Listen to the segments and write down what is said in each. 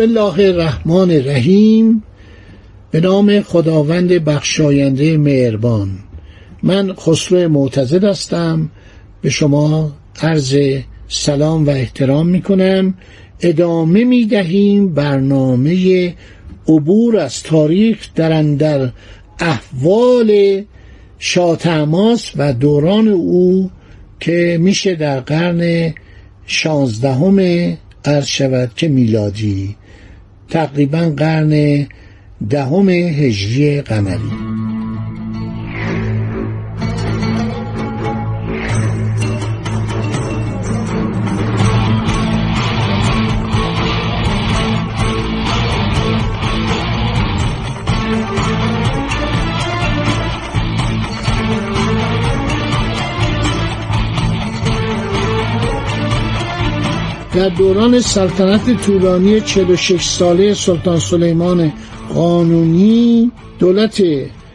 بسم الله الرحمن الرحیم. به نام خداوند بخشاینده مهربان. من خسرو معتزد هستم. به شما عرض سلام و احترام می کنم ادامه می دهیم برنامه عبور از تاریخ در اندر احوال شاتماس و دوران او که میشه در قرن شانزدهم عرض شود که میلادی. تقریبا قرن دهم هجری قمری. در دوران سلطنت طولانی 46 ساله سلطان سلیمان قانونی دولت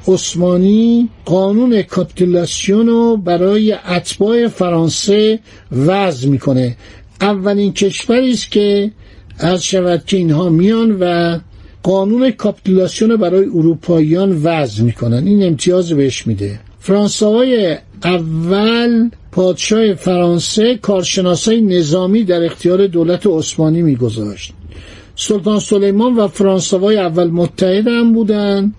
عثمانی قانون کاپیتولاسیون رو برای اتباع فرانسه وضع می‌کنه. اولین کشوری است که از شود که اینها میان و قانون کاپیتولاسیون برای اروپاییان وضع می‌کنن. این امتیاز بهش میده. فرانسوای اول پادشاه فرانسه کارشناسای نظامی در اختیار دولت عثمانی میگذاشت. سلطان سلیمان و فرانسوای اول متحد هم بودند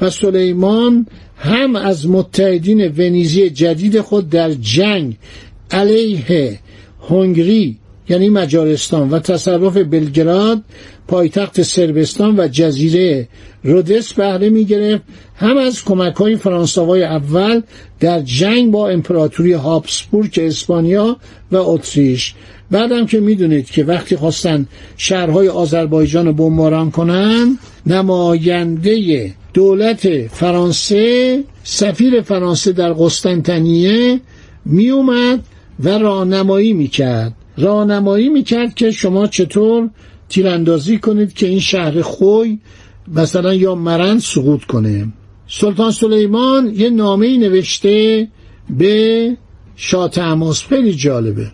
و سلیمان هم از متحدین ونیزی جدید خود در جنگ علیه هنگری یعنی مجارستان و تصرف بلگراد پایتخت سربستان و جزیره رودس بهره می گرفت هم از کمک های فرانسوای اول در جنگ با امپراتوری هابسبورگ اسپانیا و اتریش. بعدم که می‌دونید که وقتی خواستن شهرهای آذربایجان رو بمباران کنن نماینده دولت فرانسه سفیر فرانسه در قسطنطنیه میومد و راهنمایی می‌کرد. راهنمایی می‌کرد که شما چطور تیراندازی کنید که این شهر خوی مثلا یا مرند سقوط کنه. سلطان سلیمان یه نامه نوشته به شاه تماس. خیلی جالبه.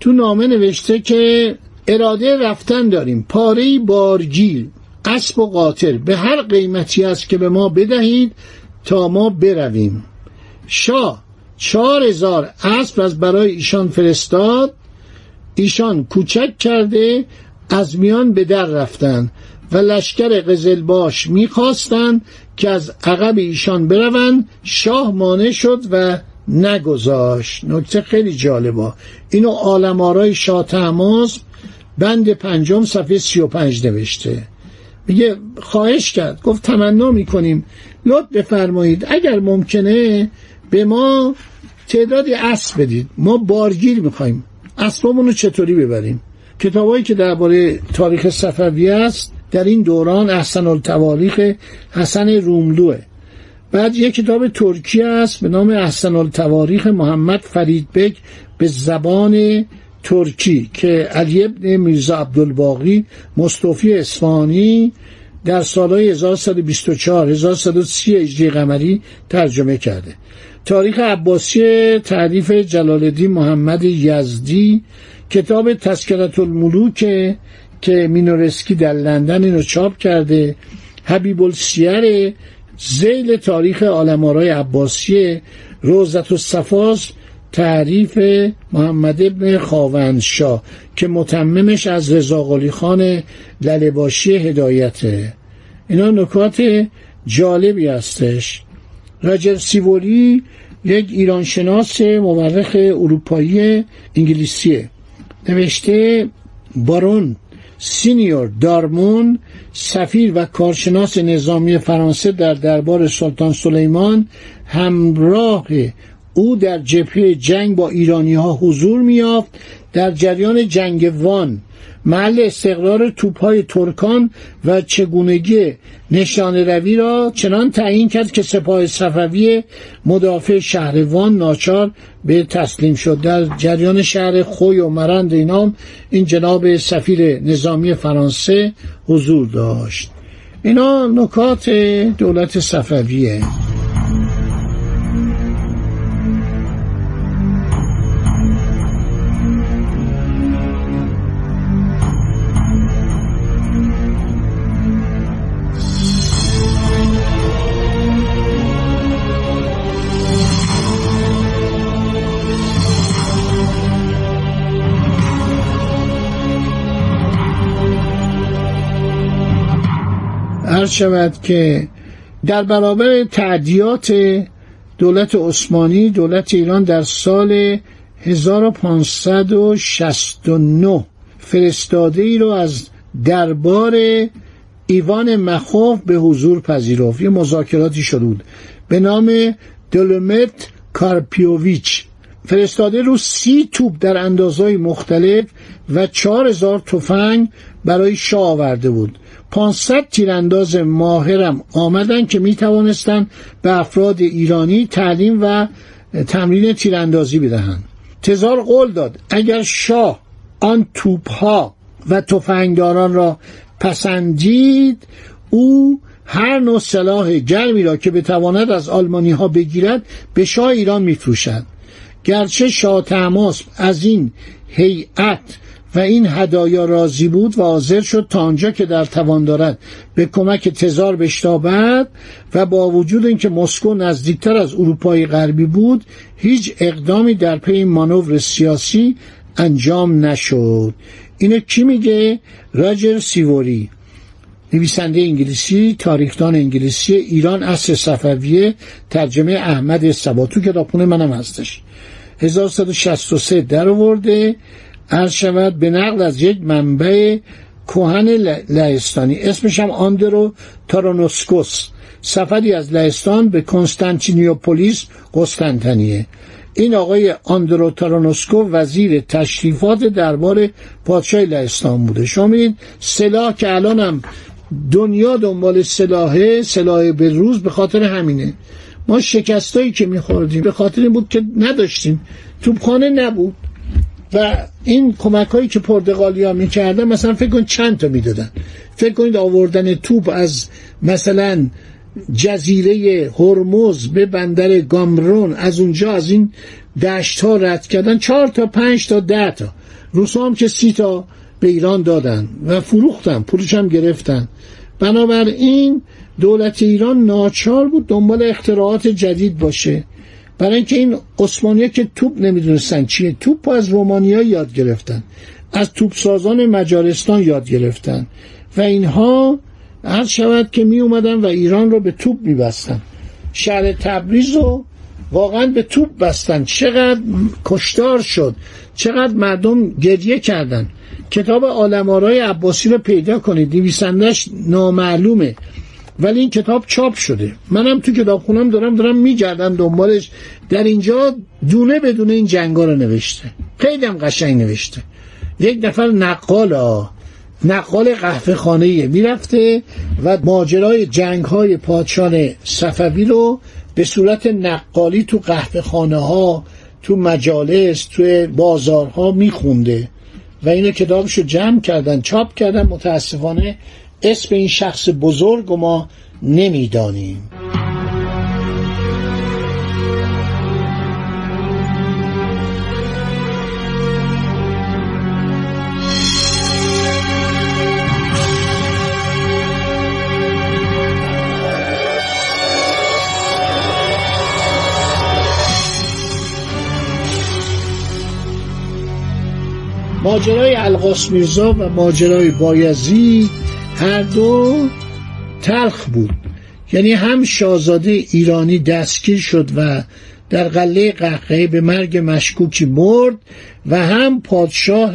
تو نامه نوشته که اراده رفتن داریم. پاره بارگیل اسب و قاطر. به هر قیمتی است که به ما بدهید تا ما برویم. شاه چهار هزار اسب از برای ایشان فرستاد. ایشان کوچک کرده از میان به در رفتند و لشکر قزلباش می‌خواستند که از عقب ایشان بروند. شاه مانع شد و نگذاشت. نکته خیلی جالبا اینو آلمارای شاه تماس بند پنجم صفحه سی و پنج نوشته. میگه خواهش کرد. گفت تمنا می‌کنیم. لطف بفرمایید. اگر ممکنه به ما تعدادی اسب بدید. ما بارگیر می‌خوایم. اسبامون رو چطوری ببریم؟ کتابایی که درباره تاریخ صفوی است در این دوران احسن التواریخ حسن روملوه. بعد یک کتاب ترکی است به نام احسن التواریخ محمد فریدبک به زبان ترکی که علی ابن میرزا عبدالباقی مصطفی اصفهانی در سالهای 1124 1130 هجری قمری ترجمه کرده. تاریخ عباسی تعریف جلال الدین محمد یزدی کتاب تذکرت الملوک که مینورسکی در لندن اینو چاپ کرده حبیب السیر زیل تاریخ آلمارای عباسی روزت و صفاس تعریف محمد ابن خاوندشاه که متممش از رضا خان للباشی هدایته. اینا نکات جالبی هستش. راجر سیوری یک ایرانشناس مورخ اروپایی انگلیسیه. نوشته بارون سینیور دارمون سفیر و کارشناس نظامی فرانسه در دربار سلطان سلیمان همراه او در جبهه جنگ با ایرانی ها حضور میافت در جریان جنگ وان. محل استقرار توپهای ترکان و چگونگی نشان روی را چنان تعیین کرد که سپاه صفوی مدافع شهر وان ناچار به تسلیم شد. در جریان شهر خوی و مرند اینام این جناب سفیر نظامی فرانسه حضور داشت. اینا نکات دولت صفویه. عرض شود که در برابر تعدیات دولت عثمانی دولت ایران در سال 1569 فرستاده ای رو از دربار ایوان مخوف به حضور پذیرفت. یه مذاکراتی شده بود به نام دولمت کارپیوویچ. فرستاده رو سی توپ در اندازهای مختلف و چهار هزار تفنگ برای شاه آورده بود. 500 تیرانداز ماهرم آمدن که می توانستند به افراد ایرانی تعلیم و تمرین تیراندازی بدهند. تزار قول داد اگر شاه آن توپها و تفنگداران را پسندید او هر نوع سلاح گرمی را که بتواند از آلمانی ها بگیرد به شاه ایران میفروشد. گرچه شاه تماس از این هیئت و این هدایا راضی بود و حاضر شد تا آنجا که در توان دارد به کمک تزار بشتابد و با وجود اینکه مسکو نزدیکتر از اروپای غربی بود هیچ اقدامی در پی مانور سیاسی انجام نشد. اینو کی میگه؟ راجر سیوری نویسنده انگلیسی تاریخدان انگلیسی ایران اصر صفویه ترجمه احمد سباتو کتابخونه منم هستش. 1163 در آورده عرض شود به نقل از یک منبع کوهن لهستانی. اسمش هم آندرو تارانوسکوس سفری از لهستان به کنستانتینیوپولیس قسطنطنیه. این آقای آندرو تارانوسکو وزیر تشریفات دربار پادشاه لهستان بوده. شما می‌دید سلاح که الان هم دنیا دنبال سلاحه سلاح به روز به خاطر همینه. ما شکستایی که میخوردیم به خاطر این بود که نداشتیم. توپخانه نبود. و این کمک هایی که پرتغالی ها می‌کردن مثلا فکر کن چند تا می‌دادن. فکر کنید آوردن توپ از مثلا جزیره هرمز به بندر گامرون از اونجا از این دشت ها رد کردن. چهار تا پنج تا ده تا. روس هم که سی تا به ایران دادن و فروختن پولش هم گرفتن. بنابراین دولت ایران ناچار بود دنبال اختراعات جدید باشه. برای اینکه این عثمانی که توپ نمی‌دونستن چیه توپ از رومانیا یاد گرفتن از توپ سازان مجارستان یاد گرفتن و اینها عرض شود که می اومدن و ایران رو به توپ میبستن. شهر تبریز رو واقعا به توپ بستن. چقدر کشتار شد چقدر مردم گریه کردن. کتاب آلمارای عباسی رو پیدا کنید نویسندش نامعلومه. ولی این کتاب چاپ شده. منم تو کتاب خونم دارم دارم میگردم دنبالش. در اینجا دونه بدون این جنگا رو نوشته. خیلی هم قشنگ نوشته. یک نفر نقال ها. نقال قهوه خانه می‌رفته و ماجرای جنگ های پادشان صفوی رو به صورت نقالی تو قهوه خانه ها تو مجالس تو بازارها میخونده. و اینو کتابشو جمع کردن چاپ کردن. متاسفانه اسم این شخص بزرگ ما نمی‌دانیم. ماجرای القاس میرزا و ماجرای بایزی هر دو تلخ بود. یعنی هم شاهزاده ایرانی دستگیر شد و در قله قهقه به مرگ مشکوکی مرد و هم پادشاه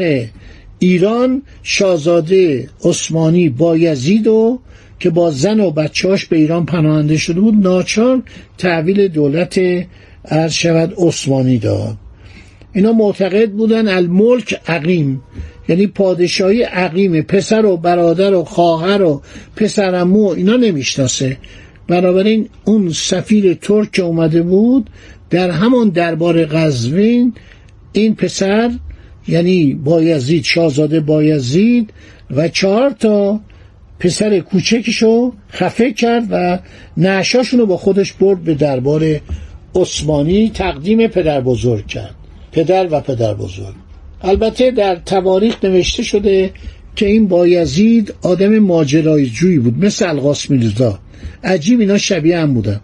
ایران شاهزاده عثمانی بایزید و که با زن و بچهاش به ایران پناهنده شده بود ناچار تحویل دولت عرض شود عثمانی داد. اینا معتقد بودن الملک عقیم. یعنی پادشاهی عقیم پسر و برادر و خواهر و پسرمو اینا نمی‌شناسه. بنابراین اون سفیر ترک که اومده بود در همون دربار قزوین این پسر یعنی بایزید شاهزاده بایزید و چهار تا پسر کوچکشو خفه کرد و نعشاشونو با خودش برد به دربار عثمانی تقدیم پدر بزرگ کرد. پدر و پدر بزرگ. البته در تواریخ نوشته شده که این بایزید آدم ماجرای جویی بود مثل القاس میرزا. عجیب اینا شبیه هم بودن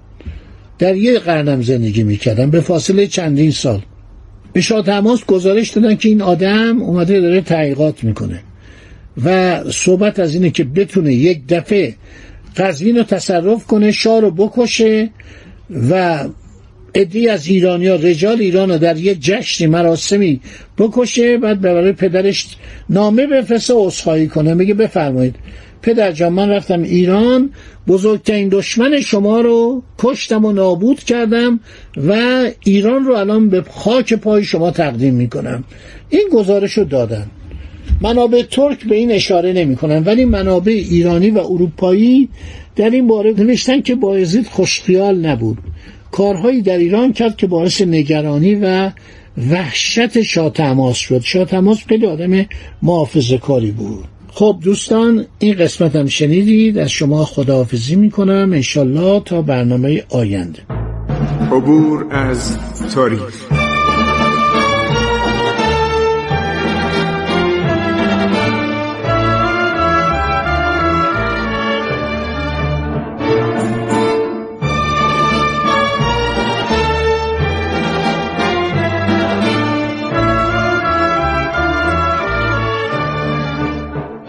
در یه قرنم زندگی می‌کردن به فاصله چندین سال. به شاه تماس گزارش دادن که این آدم اومده داره تحقیقات می‌کنه. و صحبت از اینه که بتونه یک دفعه قزوین رو تصرف کنه شاه رو بکشه و ادی از ایرانیا رجال ایران رو در یه جشن مراسمی بکشه بعد برای پدرش نامه بفرسته اصخایی کنه. میگه بفرمایید. پدر جان من رفتم ایران بزرگترین دشمن شما رو کشتم و نابود کردم و ایران رو الان به خاک پای شما تقدیم می‌کنم. این گزارش رو دادن. منابع ترک به این اشاره نمی‌کنن ولی منابع ایرانی و اروپایی در این باره نوشتن که بایزید خوشخیال نبود. کارهایی در ایران کرد که باعث نگرانی و وحشت شاه تماس شد. شاه تماس خیلی آدم محافظه کاری بود. خب دوستان این قسمت هم شنیدید. از شما خداحافظی می‌کنم. انشالله تا برنامه آینده. عبور از تاریخ.